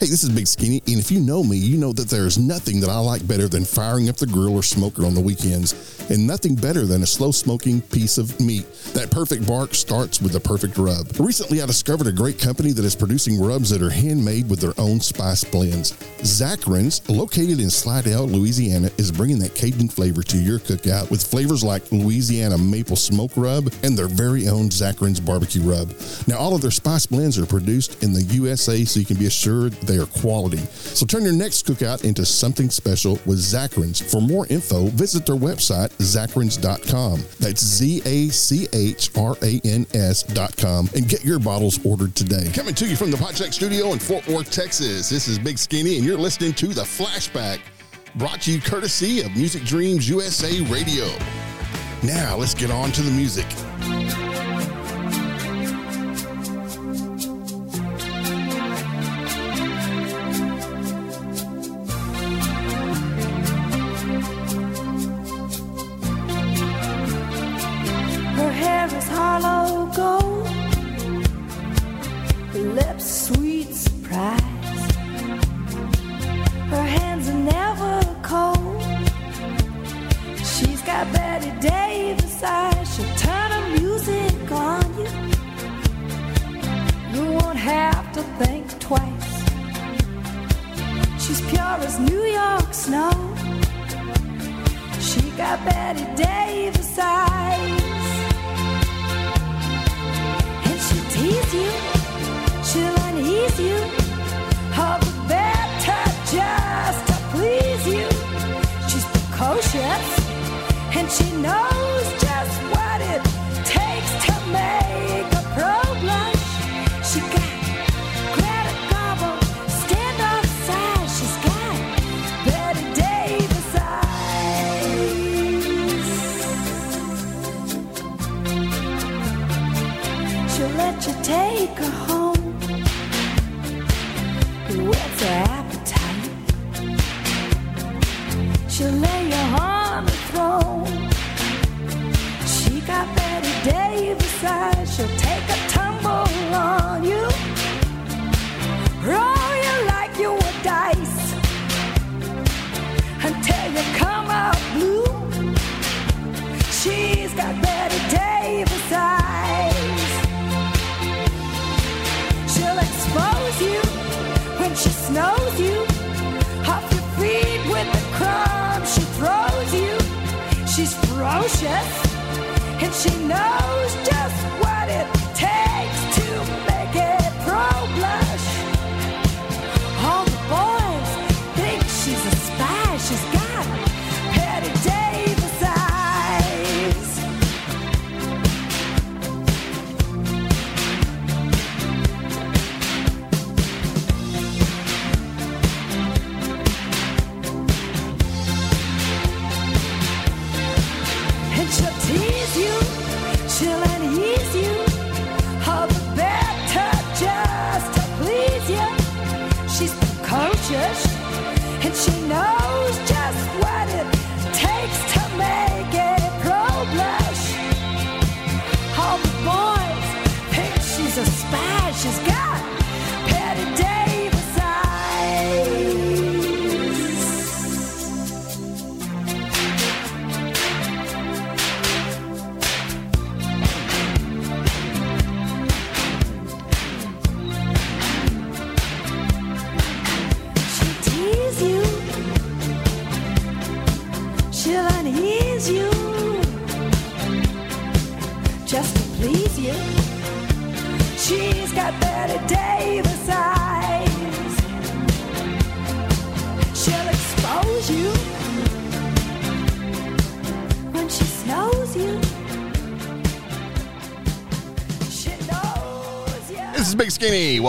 Hey, this is Big Skinny, and if you know me, you know that there is nothing that I like better than firing up the grill or smoker on the weekends, and nothing better than a slow smoking piece of meat. That perfect bark starts with the perfect rub. Recently, I discovered a great company that is producing rubs that are handmade with their own spice blends. Zacharins, located in Slidell, Louisiana, is bringing that Cajun flavor to your cookout with flavors like Louisiana maple smoke rub and their very own Zacharins barbecue rub. Now, all of their spice blends are produced in the USA, so you can be assured they are quality. So turn your next cookout into something special with Zacharins. For more info, visit their website, zacharins.com. That's Z A C H R A N S.com and get your bottles ordered today. Coming to you from the Podcheck Studio in Fort Worth, Texas. This is Big Skinny, and you're listening to The Flashback, brought to you courtesy of Music Dreams USA Radio. Now, let's get on to the music. Is gold, her lips sweet surprise. Her hands are never cold. She's got Bette Davis eyes. She'll turn the music on you. You won't have to think twice. She's pure as New York snow. She got Bette Davis eyes. She'll you, she'll unease you. All the better just to please you. She's precocious, and she knows just what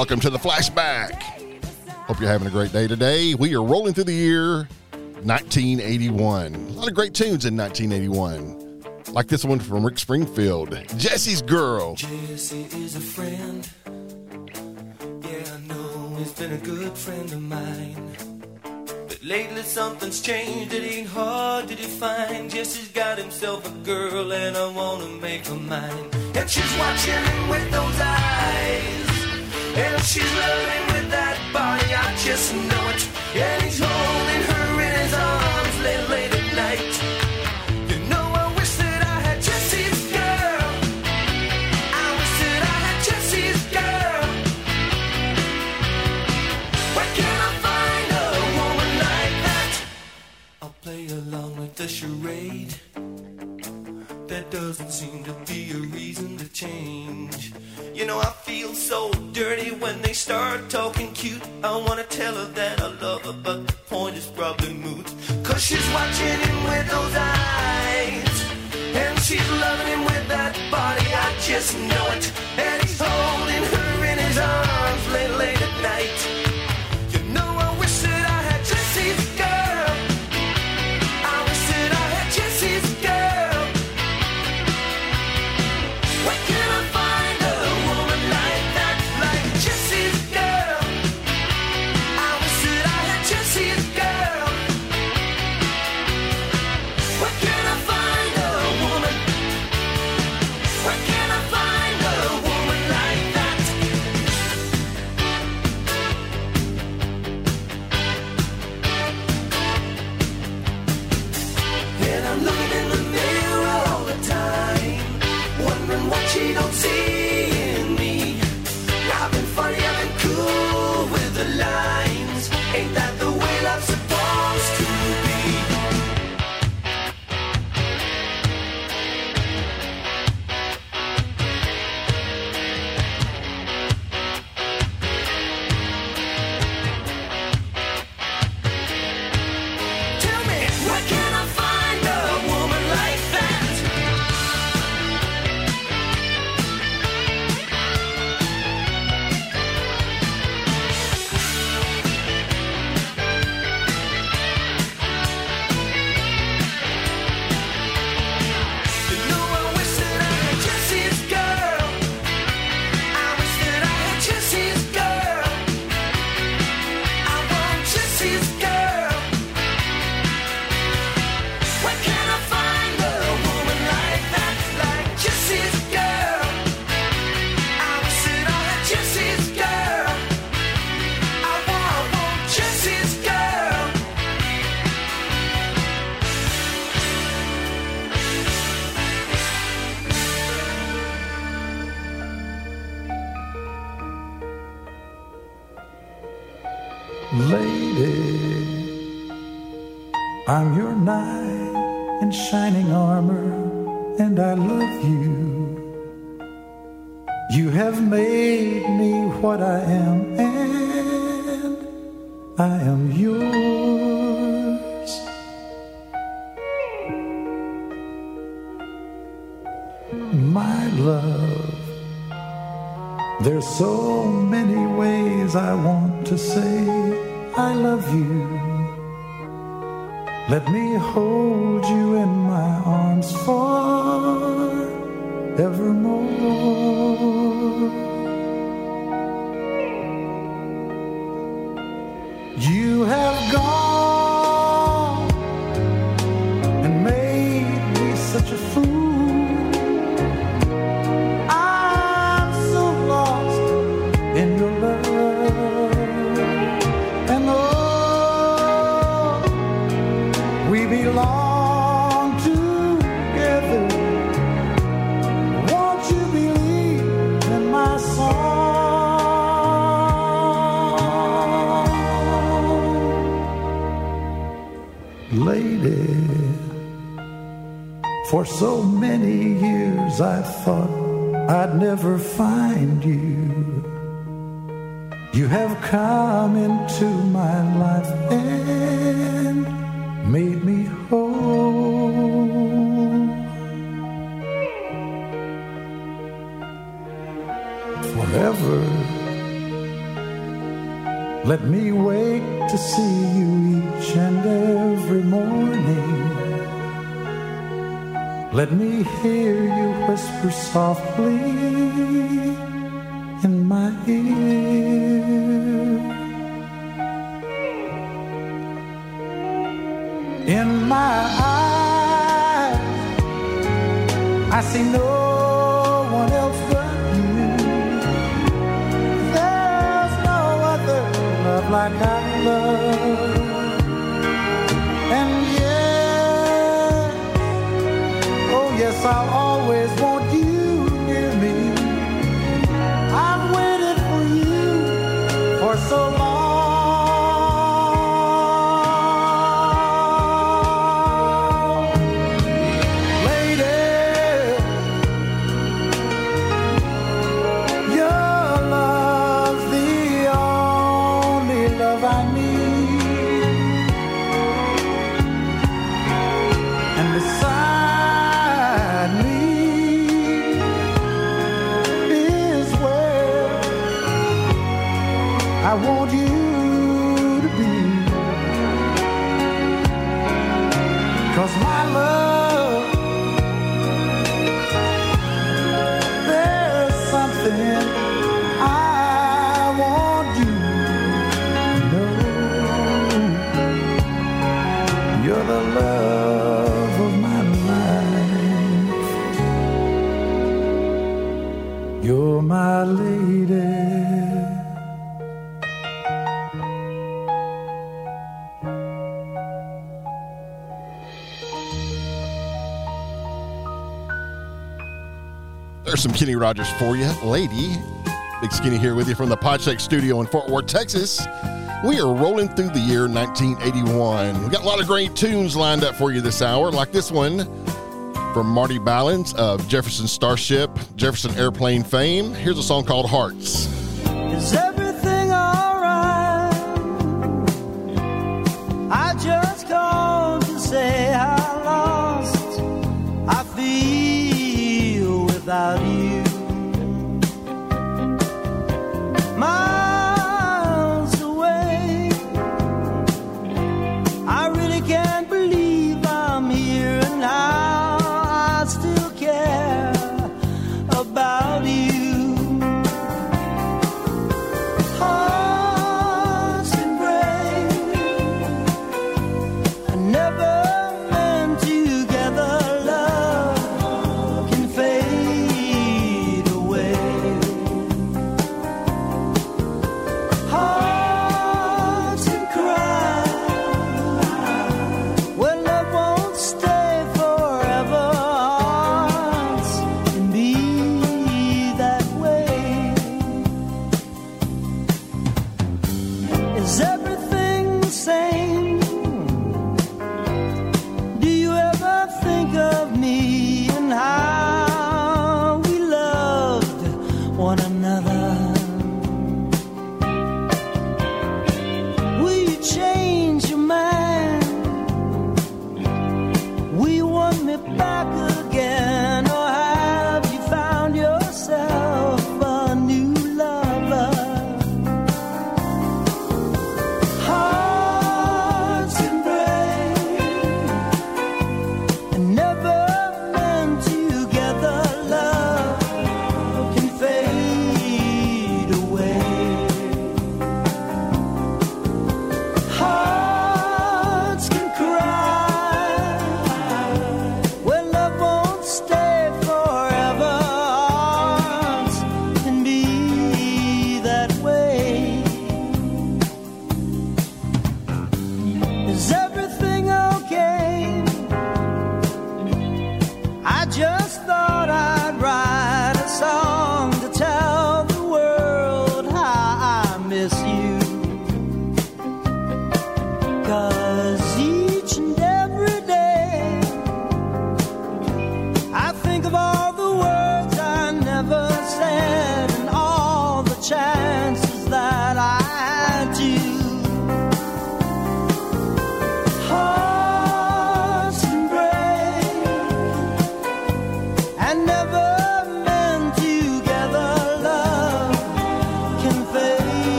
Welcome to the flashback. Hope you're having a great day today. We are rolling through the year 1981. A lot of great tunes in 1981. Like this one from Rick Springfield, Jesse's Girl. Jesse is a friend. Yeah, I know he's been a good friend of mine. But lately something's changed, it ain't hard to define. Jesse's got himself a girl, and I wanna make her mine. And she's watching with those eyes. And she's loving with that body, I just know it. And he's holding her in his arms late, late at night. You know, I wish that I had Jesse's girl. I wish that I had Jesse's girl. Where can I find a woman like that? I'll play along with the charade. There doesn't seem to be a reason to change. You know, I feel so dirty when they start talking cute. I wanna tell her that I love her, but the point is probably moot. Cause she's watching him with those eyes. And she's loving him with that body, I just know it. I'm your knight in shining armor, and I love you. You have made me what I am, and I am yours. My love. There's so many ways I want to say I love you. Let me hold you in my arms forevermore. You have gone years I thought I'd never find you. You have come into my life and made me whole. Forever, let me wake to see you each and every morning. Let me hear you whisper softly in my ear. In my eyes, I see no while all There's some Kenny Rogers for you, lady. Big Skinny here with you from the Podcheck Studio in Fort Worth, Texas. We are rolling through the year 1981. We got a lot of great tunes lined up for you this hour, like this one from Marty Balin of Jefferson Starship, Jefferson Airplane fame. Here's a song called Hearts.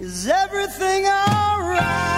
Is everything alright?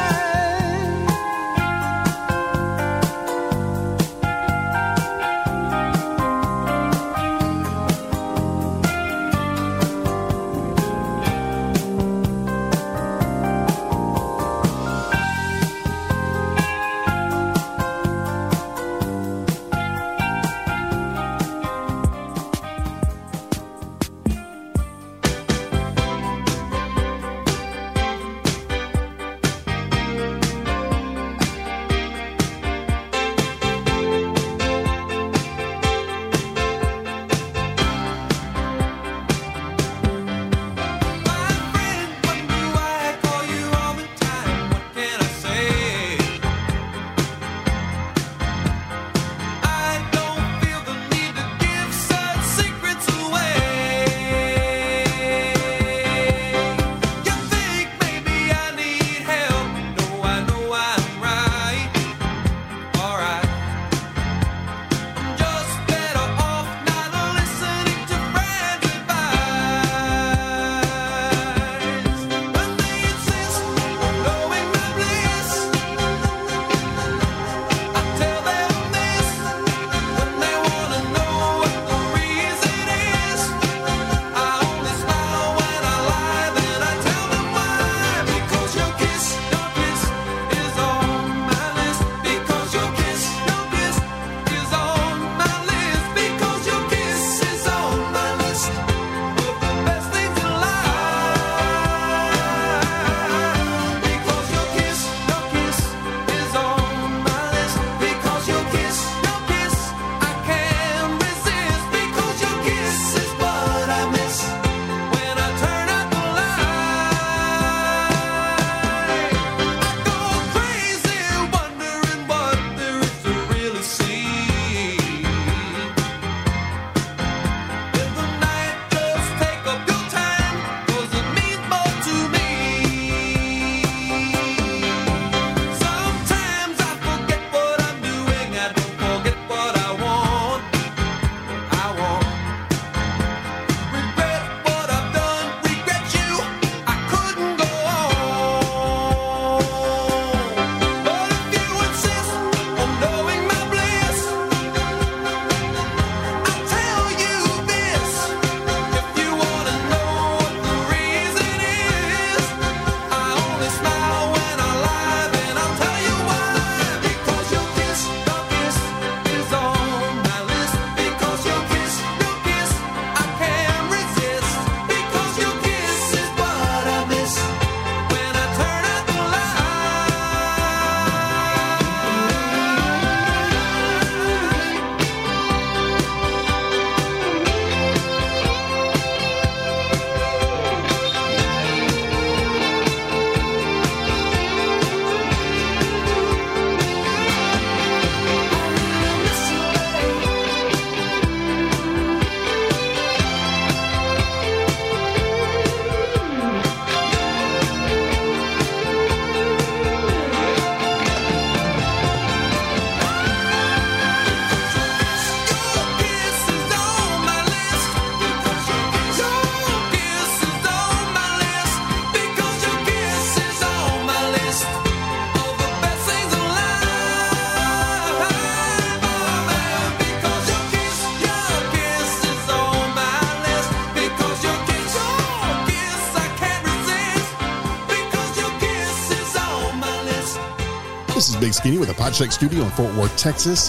Skinny with the Podcheck Studio in Fort Worth, Texas.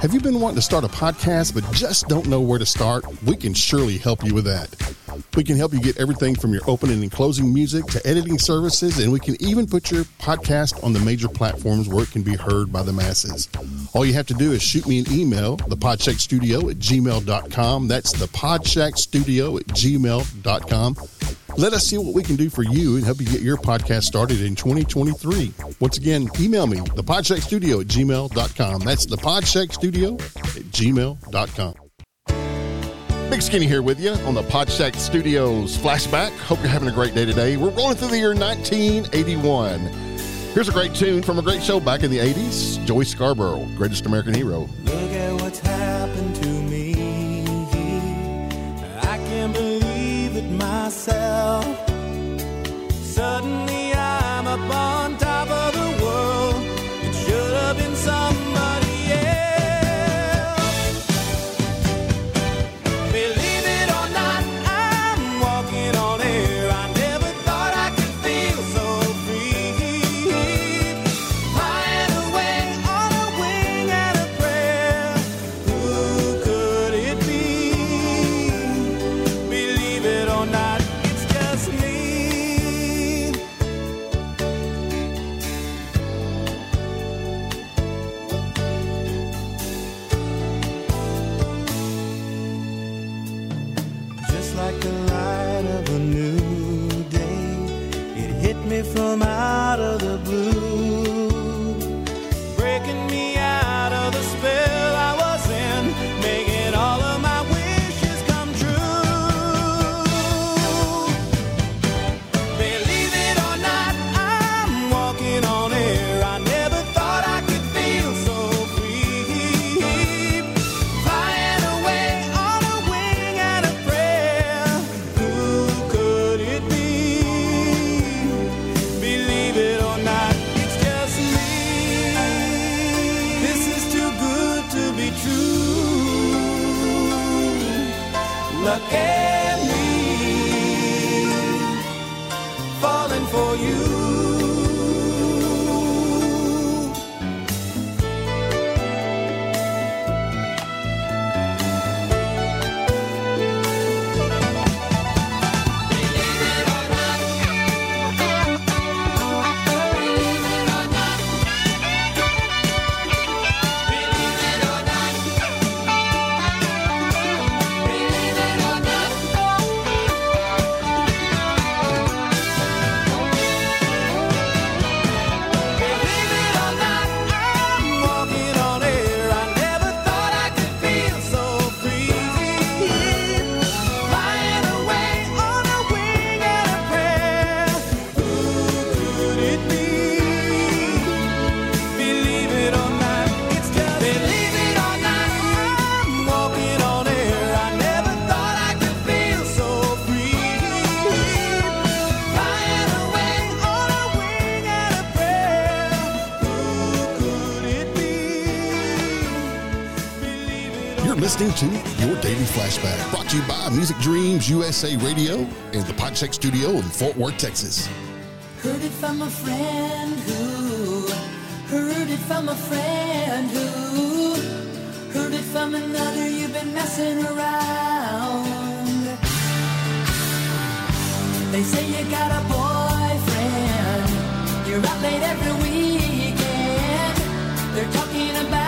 Have you been wanting to start a podcast but just don't know where to start? We can surely help you with that. We can help you get everything from your opening and closing music to editing services, and we can even put your podcast on the major platforms where it can be heard by the masses. All you have to do is shoot me an email, thepodcheckstudio at gmail.com. That's thepodcheckstudio at gmail.com. Let us see what we can do for you and help you get your podcast started in 2023. Once again, email me, thepodcheckstudio at gmail.com. That's thepodcheckstudio at gmail.com. Big Skinny here with you on the Podcheck Studios flashback. Hope you're having a great day today. We're rolling through the year 1981. Here's a great tune from a great show back in the 80s Joey Scarbury, Greatest American Hero. Look at what's happened myself. Suddenly I'm up on top of the from out listening to Your Daily Flashback, brought to you by Music Dreams USA Radio and the Podcheck Studio in Fort Worth, Texas. Heard it from a friend who heard it from a friend who heard it from another. You've been messing around. They say you got a boyfriend. You're out late every weekend. They're talking about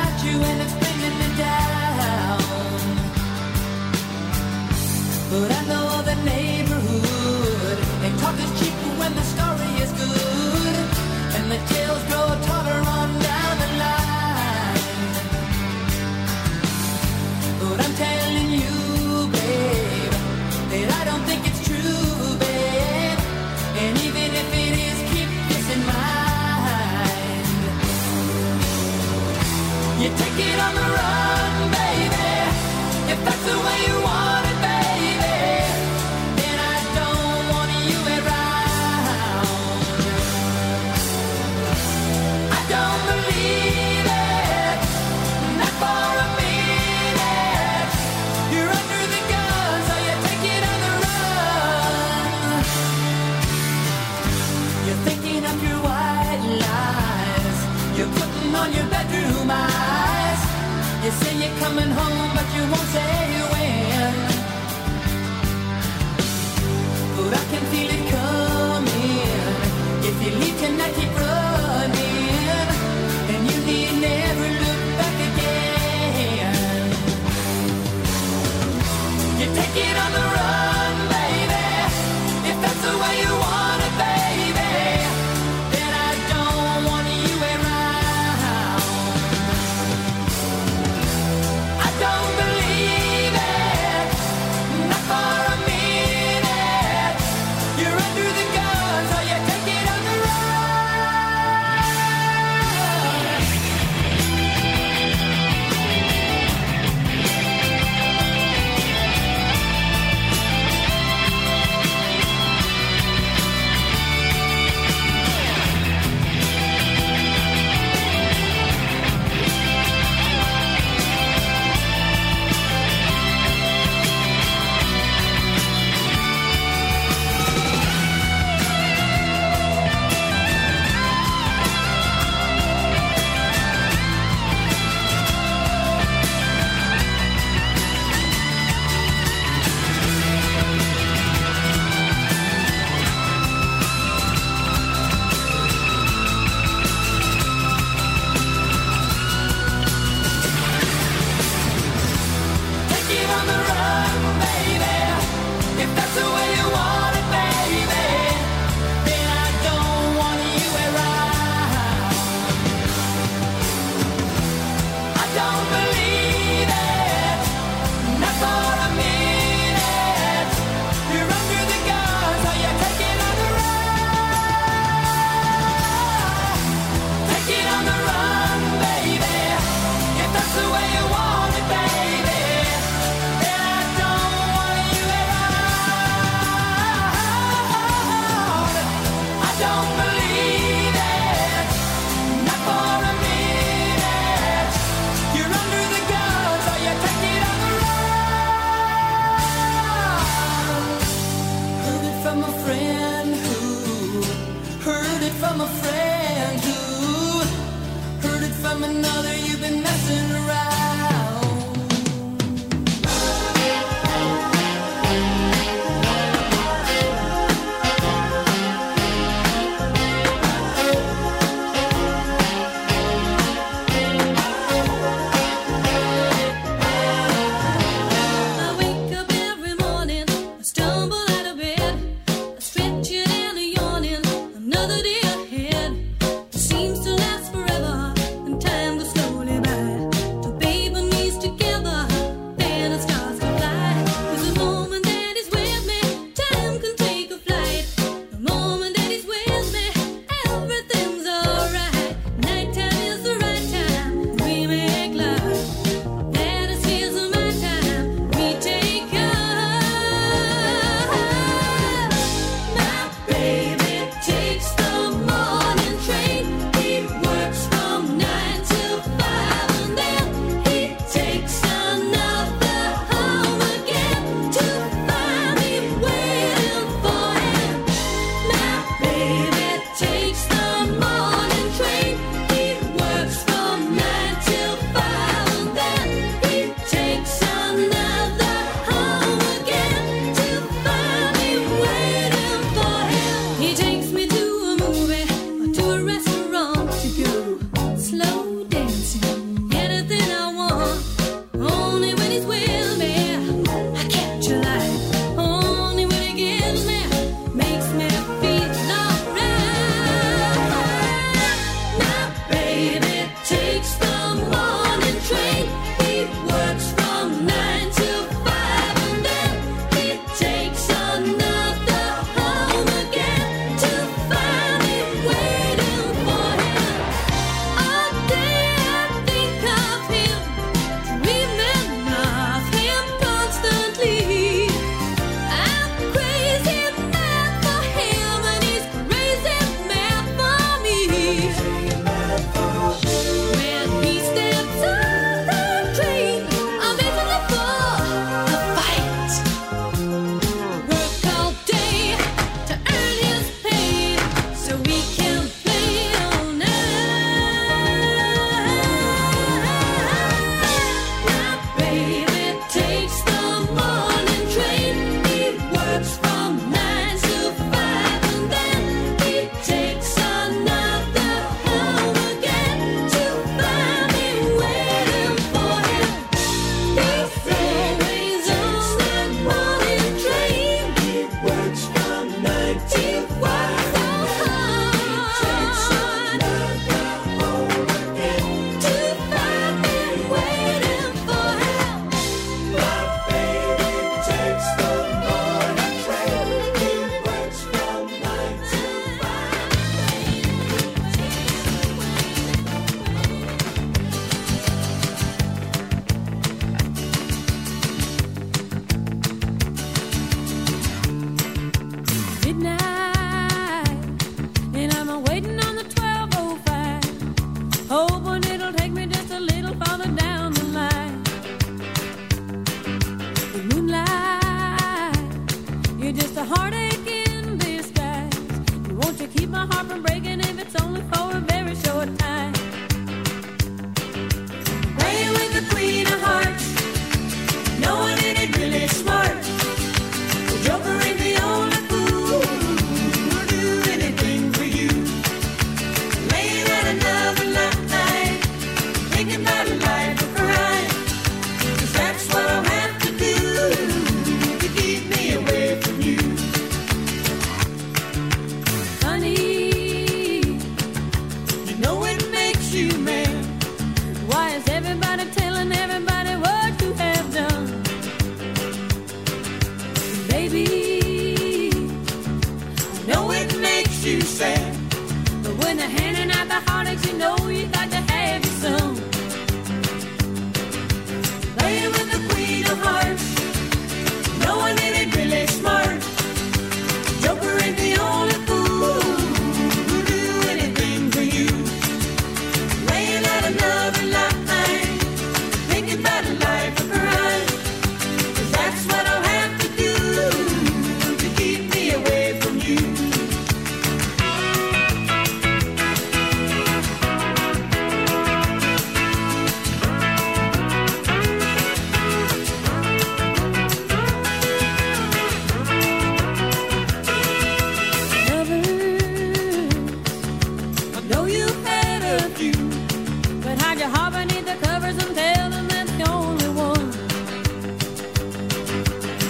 But I know the neighborhood. They talk is cheap when the story is good. And the tales grow taller on down the line. But I'm telling you, babe, that I don't think it's true, babe. And even if it is, keep this in mind. You take it on the run, baby. If that's the way you want coming home, but you won't say when. But I can feel it coming. If you leave tonight, keep running, and you need never look back again. You take it on the run,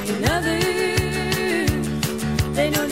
And others, they know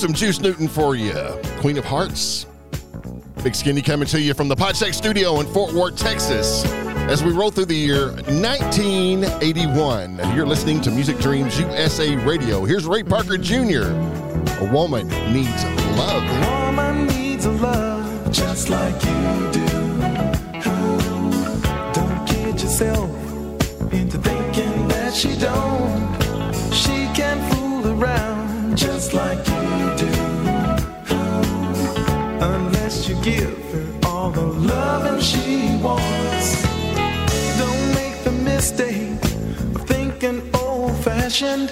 Some Juice Newton for you. Queen of Hearts. Big Skinny coming to you from the Podcheck Studio in Fort Worth, Texas. As we roll through the year 1981, you're listening to Music Dreams USA Radio. Here's Ray Parker Jr. A woman needs love. woman needs a love just like you do. Don't kid yourself into thinking that she don't. She can fool around just like you do. Unless you give her all the loving she wants. Don't make the mistake of thinking old fashioned.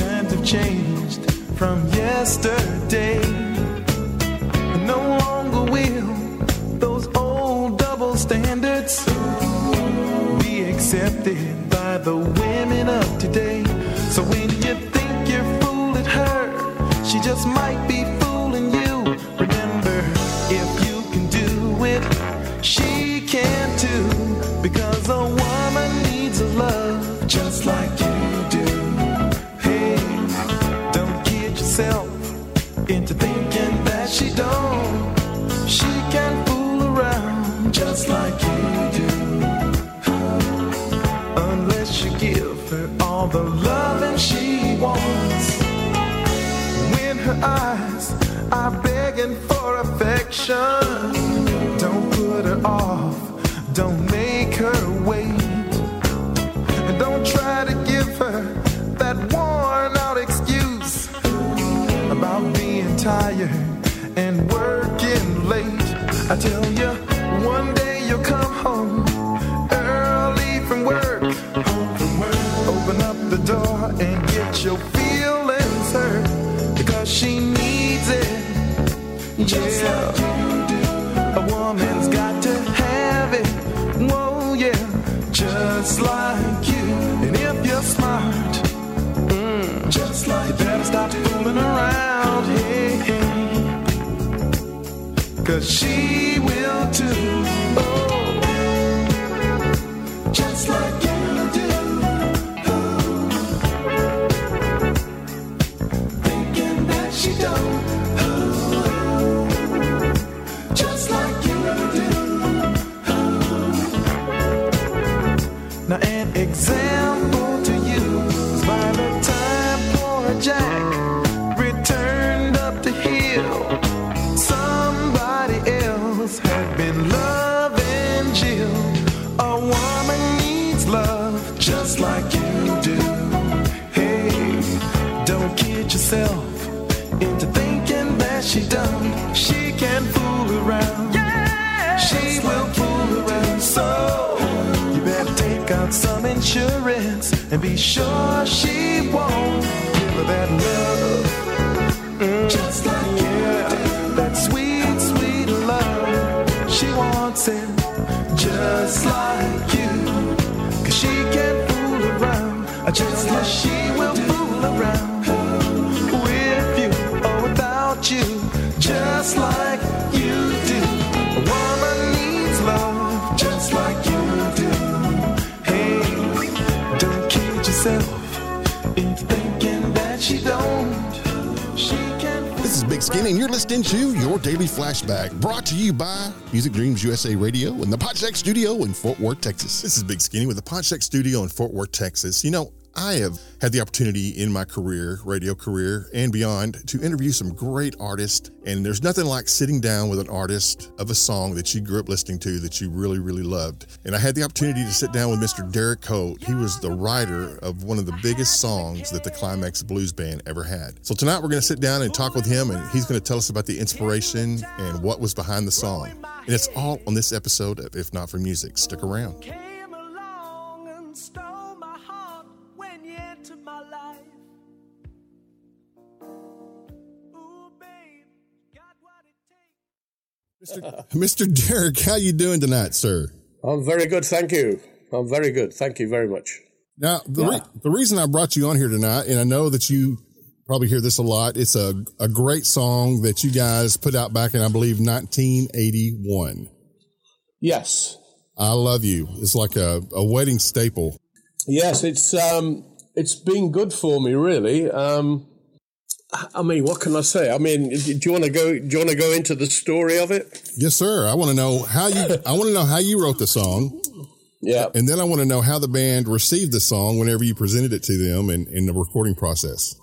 Times have changed from yesterday. No longer will those old double standards be accepted by the women of today. So when you think she just might be fooling you. Remember, if begging for affection, don't put her off. Don't make her wait. And don't try to give her that worn out excuse about being tired and working late. I tell you, one day you'll come home early from work. Open up the door and get your feelings A woman's got to have it. Yeah. Just like you. And if you're smart, mm, just like you better stop fooling around. Cause she will too. She done. She can fool around. She will fool around. So you better take out some insurance and be sure she won't give her that love. Mm, Just like yeah, that sweet, sweet love. She wants it just like you. Cause she can fool around. Just like she will fool around Skinny, and you're listening to your daily flashback, brought to you by Music Dreams USA Radio and the Podcheck Studio in Fort Worth, Texas. This is Big Skinny with the Podcheck Studio in Fort Worth, Texas. You know, I have had the opportunity in my career, radio career, and beyond, to interview some great artists. And there's nothing like sitting down with an artist of a song that you grew up listening to that you really, really loved. And I had the opportunity to sit down with Mr. Derek Holt. He was the writer of one of the biggest songs that the Climax Blues Band ever had. So tonight we're going to sit down and talk with him, and he's going to tell us about the inspiration and what was behind the song. And it's all on this episode of If Not for Music. Stick around. Mr. Derek, how you doing tonight, sir? I'm very good, thank you. I'm very good, thank you very much. Now, the, re- the reason I brought you on here tonight, and I know that you probably hear this a lot, it's a, a great song that you guys put out back in, I believe, 1981. Yes, I love you. It's like a, a wedding staple. yes, it's um, it's been good for me, really. Um, I mean, what can I say? I mean, do you want to go? Do you want to go into the story of it? Yes, sir. I want to know how you. I want to know how you wrote the song, Yeah. and then I want to know how the band received the song whenever you presented it to them in, in the recording process.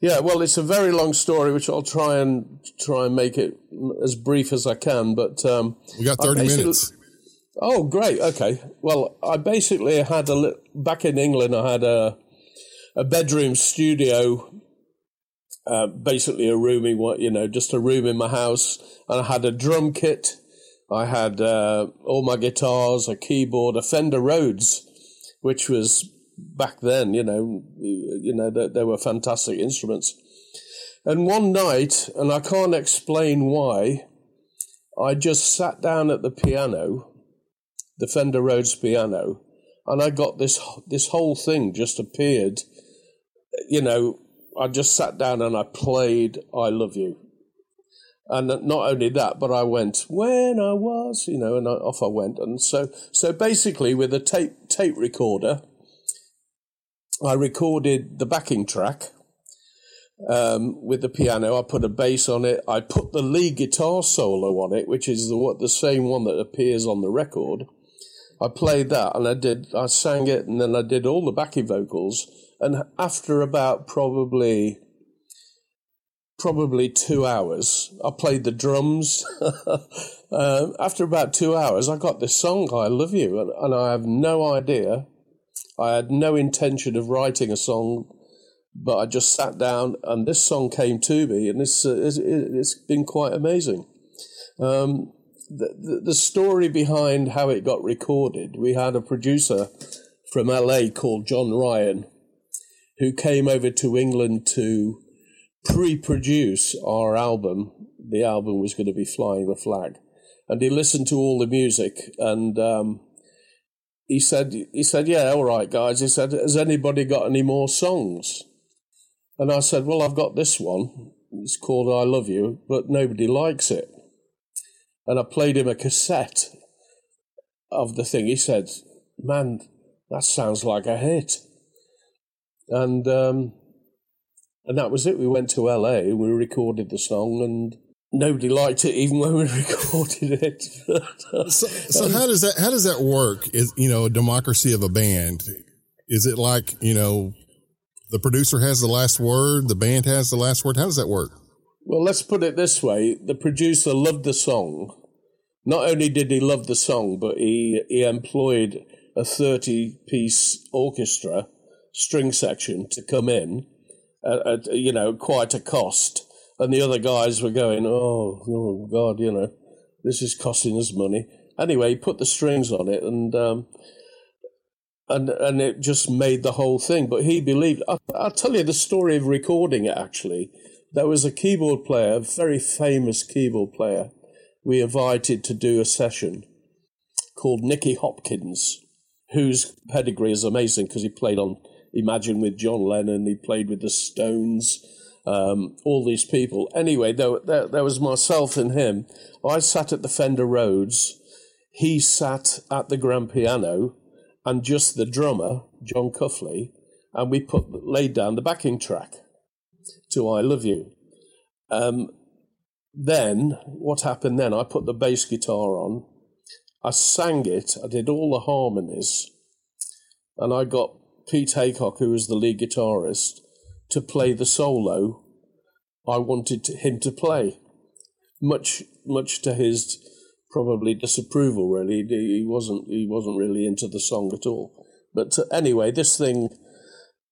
Yeah, well, it's a very long story, which I'll try and try and make it as brief as I can. But um, We got 30 minutes. Oh, great. Okay. Well, I basically had a back in England. I had a a bedroom studio, uh, basically a room in what you know, just a room in my house, and I had a drum kit. I had uh, all my guitars, a keyboard, a Fender Rhodes, which was back then, you know, you, know, they, they were fantastic instruments. And one night, and I can't explain why, I just sat down at the piano the Fender Rhodes piano, and I got this this whole thing just appeared. You know, I just sat down and I played "I Love You," and not only that, but I went when I was, you know, and I, off I went. And so, so basically, with a tape tape recorder, I recorded the backing track um, with the piano. I put a bass on it. I put the lead guitar solo on it, which is the what the same one that appears on the record. I played that and I did. I sang it, and then I did all the backing vocals. And after about probably probably two hours, I played the drums. um, after about two hours, I got this song, "I Love You," and, and I have no idea. I had no intention of writing a song but I just sat down and this song came to me, and it's uh, it's, it's been quite amazing. Um, the, the the story behind how it got recorded, we had a producer from LA called John Ryan, who came over to England to pre-produce our album. The album was going to be Flying the Flag, and he listened to all the music and. Um, he said, he said, yeah, all right, guys. He said, has anybody got any more songs? And I said, Well, I've got this one. It's called I Love You, but nobody likes it. and I played him a cassette of the thing. He said, "Man, that sounds like a hit," and um, and that was it. We went to LA, we recorded the song, and nobody liked it even when we recorded it. So, so how does that how does that work? Is you know a democracy of a band? Is it like you know the producer has the last word, the band has the last word? How does that work? Well, let's put it this way: the producer loved the song. Not only did he love the song, but he he employed a thirty-piece orchestra string section to come in at, at you know quite a cost, and the other guys were going, "Oh, oh God, you know, this is costing us money." Anyway, he put the strings on it, and um, and and it just made the whole thing. But he believed. I, I'll tell you the story of recording it. Actually, there was a keyboard player, a very famous keyboard player, we invited to do a session called Nicky Hopkins, whose pedigree is amazing because he played on Imagine with John Lennon, he played with the Stones. Um, all these people. Anyway, there, there, there was myself and him. I sat at the Fender Rhodes. He sat at the grand piano, and just the drummer, John Cuffley, and we put laid down the backing track to I Love You. Um, then, what happened then? I put the bass guitar on, I sang it, I did all the harmonies, and I got Pete Haycock, who was the lead guitarist, to play the solo I wanted to, him to play. Much, much to his probably disapproval. Really, he wasn't he wasn't really into the song at all. But uh, anyway, this thing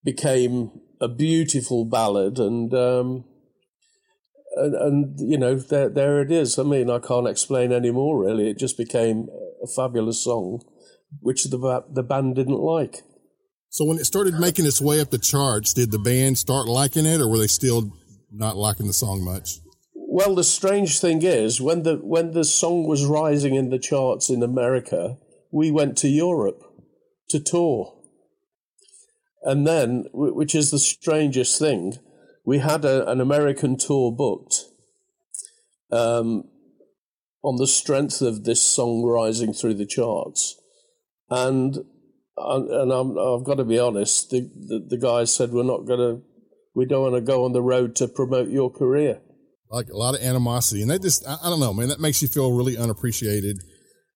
became a beautiful ballad, and um, and, and you know there there it is. I mean, I can't explain any more. Really, it just became a fabulous song, which the the band didn't like. So when it started making its way up the charts, did the band start liking it, or were they still not liking the song much? Well, the strange thing is when the when the song was rising in the charts in America, we went to Europe to tour. And then, which is the strangest thing, we had a, an American tour booked um, on the strength of this song rising through the charts. And and I'm, I've got to be honest, the, the, the guys said, we're not going to, we don't want to go on the road to promote your career. Like a lot of animosity, and that just I, I don't know, man. That makes you feel really unappreciated.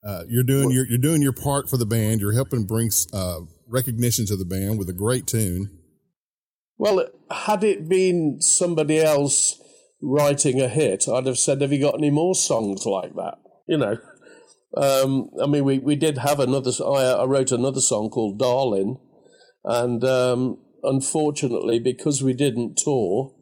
Uh, you're doing your you're doing your part for the band. You're helping bring uh, recognition to the band with a great tune. Well, had it been somebody else writing a hit, I'd have said, "Have you got any more songs like that?" You know, um, I mean, we, we did have another. I, I wrote another song called "Darling," and um, unfortunately, because we didn't tour,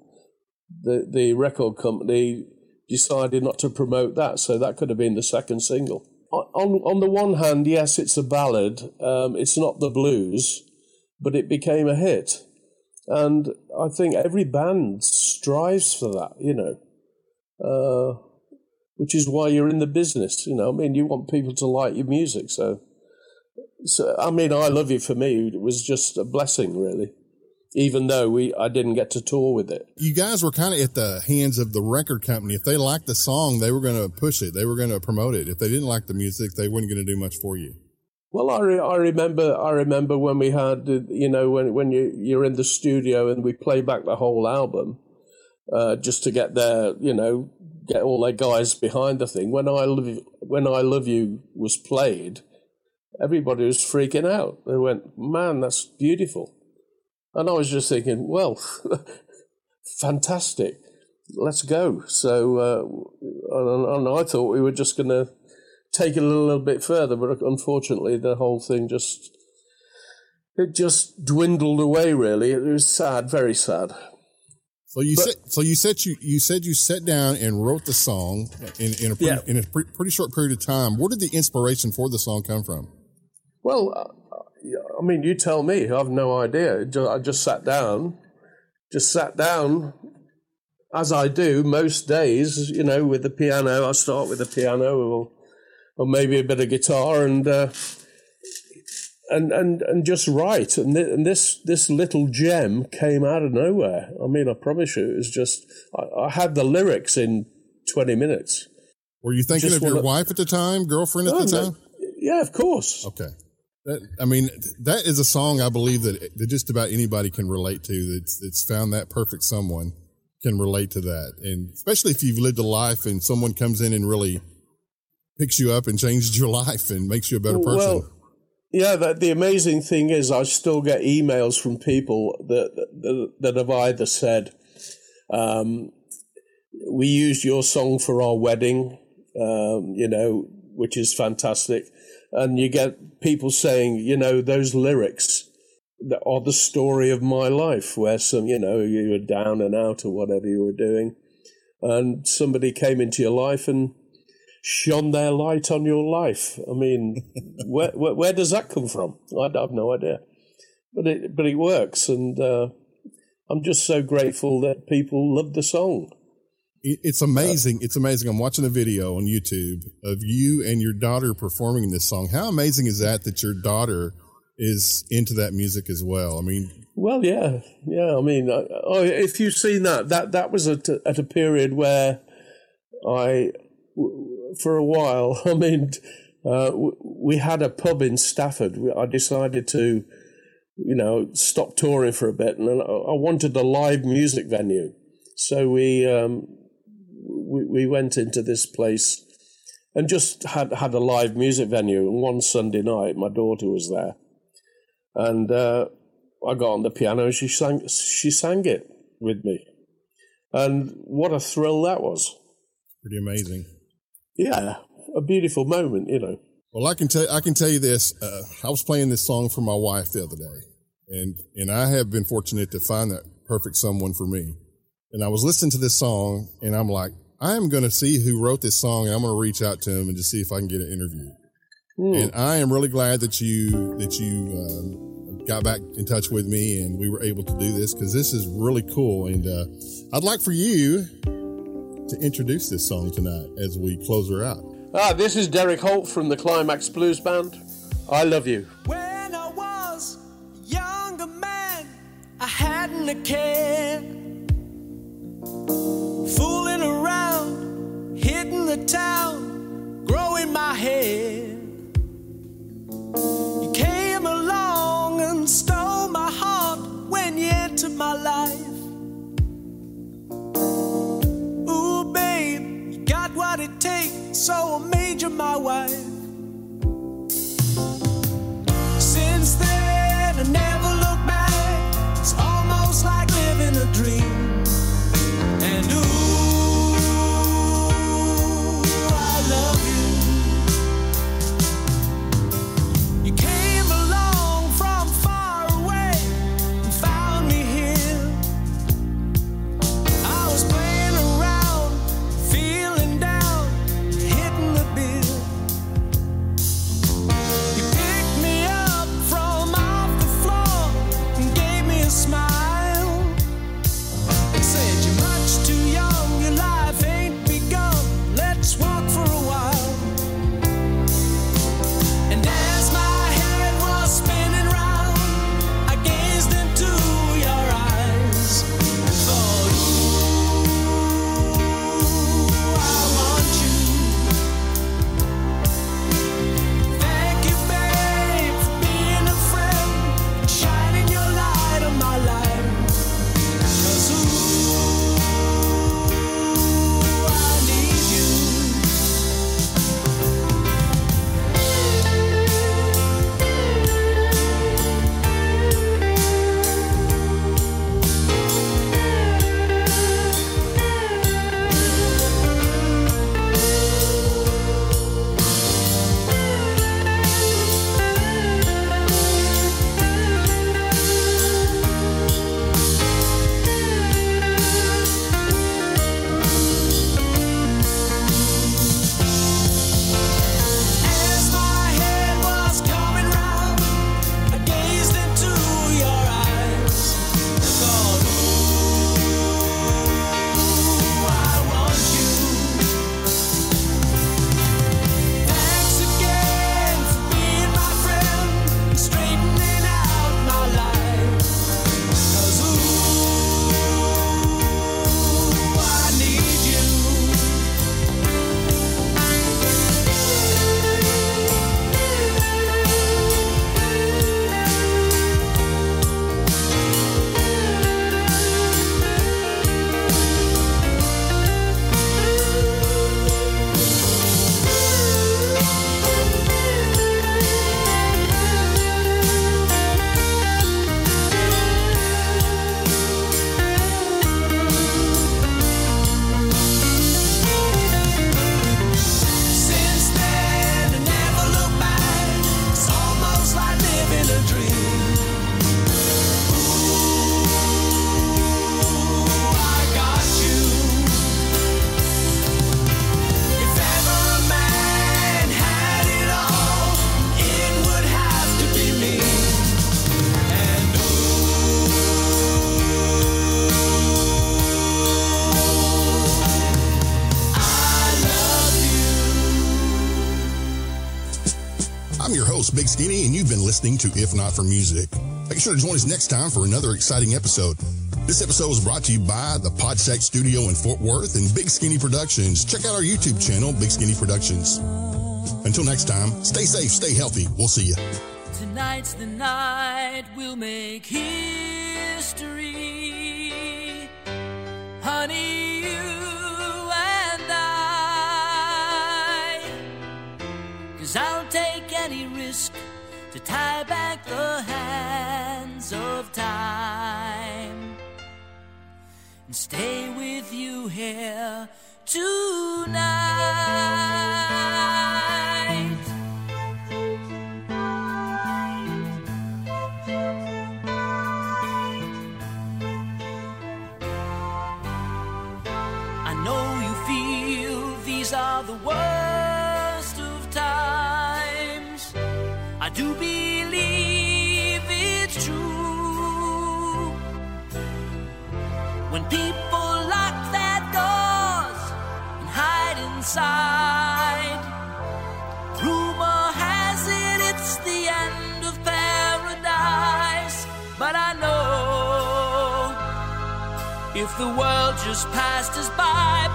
the the record company decided not to promote that. So that could have been the second single. On on the one hand, yes, it's a ballad. Um, it's not the blues, but it became a hit. And I think every band strives for that, you know, uh, which is why you're in the business. You know, I mean, you want people to like your music. So, so I mean, I Love You for me it was just a blessing, really, even though we I didn't get to tour with it. You guys were kind of at the hands of the record company. If they liked the song, they were going to push it. They were going to promote it. If they didn't like the music, they weren't going to do much for you. Well, I, re- I remember I remember when we had you know when when you you're in the studio and we play back the whole album uh, just to get their you know get all their guys behind the thing. When I love you, when I love you was played, everybody was freaking out. They went, "Man, that's beautiful," and I was just thinking, "Well, fantastic, let's go." So uh, and, and I thought we were just going to take it a little, little bit further, but unfortunately, the whole thing just it just dwindled away. Really, it was sad, very sad. So you But- said so you said you you said you sat down and wrote the song in in a pretty, Yeah. in a pre- pretty short period of time. Where did the inspiration for the song come from? Well, uh, I mean, you tell me. I have no idea. I just sat down, just sat down, as I do most days. You know, with the piano. I start with the piano, or, or maybe a bit of guitar, and uh, and and and just write. And, th- and this this little gem came out of nowhere. I mean, I promise you, it was just. I, I had the lyrics in twenty minutes. Were you thinking Just of your wanna- wife at the time, girlfriend at Oh, the no. time? Yeah, of course. Okay. That, I mean, that is a song I believe that, that just about anybody can relate to. That's that's found that perfect someone can relate to that, and especially if you've lived a life and someone comes in and really picks you up and changes your life and makes you a better person. Well, yeah. The, the amazing thing is, I still get emails from people that that, that have either said, um, "We used your song for our wedding," um, you know, which is fantastic, and you get people saying, you know, those lyrics are the story of my life, where some, you know, you were down and out or whatever you were doing, and somebody came into your life and shone their light on your life. I mean, where, where where does that come from? I have no idea, but it but it works, and uh, I'm just so grateful that people love the song. It- It's amazing. It's amazing. I'm watching a video on YouTube of you and your daughter performing this song. How amazing is that that your daughter is into that music as well? I mean, Well, yeah, yeah. I mean, I, oh, if you've seen that, that that was at a, at a period where I, w- for a while, I mean, uh, we had a pub in Stafford. I decided to, you know, stop touring for a bit, and I wanted a live music venue. So we um, we, we went into this place and just had had a live music venue. And one Sunday night, my daughter was there, and uh, I got on the piano and she sang she sang it with me, and what a thrill that was! pretty amazing. Yeah, a beautiful moment, you know. Well, I can tell I can tell you this. Uh, I was playing this song for my wife the other day, and and I have been fortunate to find that perfect someone for me. And I was listening to this song, and I'm like, I am going to see who wrote this song, and I'm going to reach out to him and just see if I can get an interview. And I am really glad that you that you um, got back in touch with me, and we were able to do this because this is really cool. And uh, I'd like for you to introduce this song tonight as we close her out. Ah, this is Derek Holt from the Climax Blues Band. I love you. When I was a younger man, I hadn't a care. Fooling around, hitting the town, growing my hair. So I made you my wife. If Not for Music. Make sure to join us next time for another exciting episode. This episode was brought to you by the Podshack Studio in Fort Worth and Big Skinny Productions. Check out our YouTube channel, Big Skinny Productions. Until next time, stay safe, stay healthy. We'll see you. Tonight's the night we'll make history. Honey, you and I. Cause I'll take any risk to tie back the hands of time and stay with you here tonight. When people lock their doors and hide inside, rumor has it it's the end of paradise. But I know if the world just passed us by,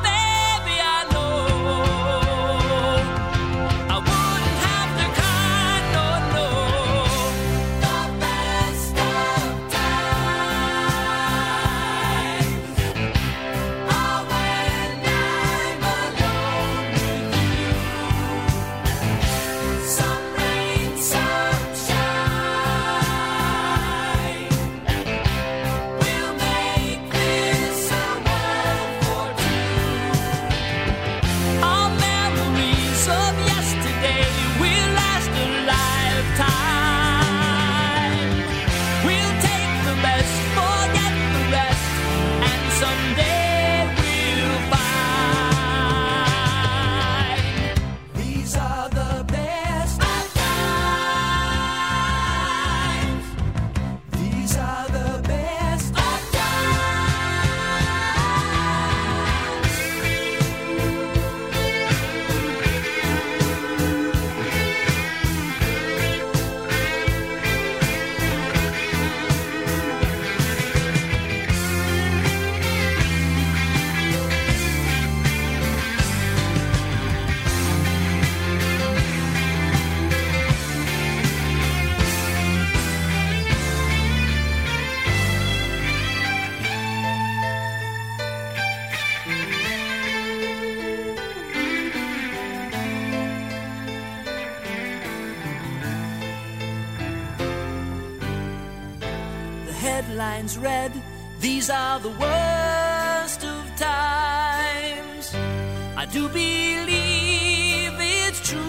I do believe it's true.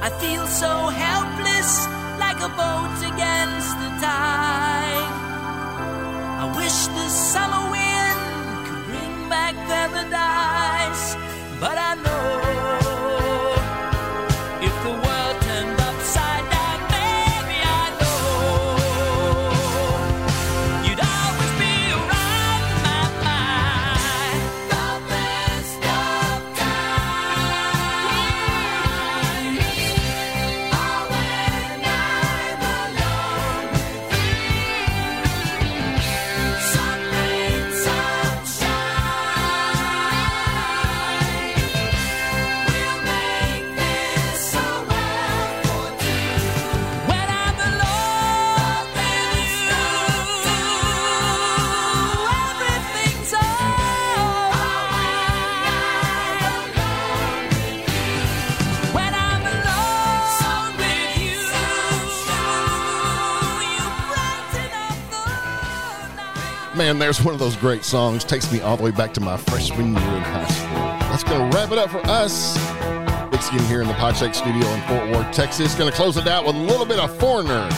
I feel so helpless, like a boat against the tide. I wish the summer wind could bring back paradise, but I know Man, there's one of those great songs. Takes me all the way back to my freshman year in high school. That's going to wrap it up for us. Big Skin here in the Podcheck Studio in Fort Worth, Texas. Going to close it out with a little bit of Foreigner.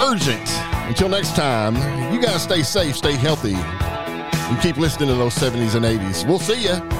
Urgent. Until next time, you guys stay safe, stay healthy, and keep listening to those 70s and 80s. We'll see you.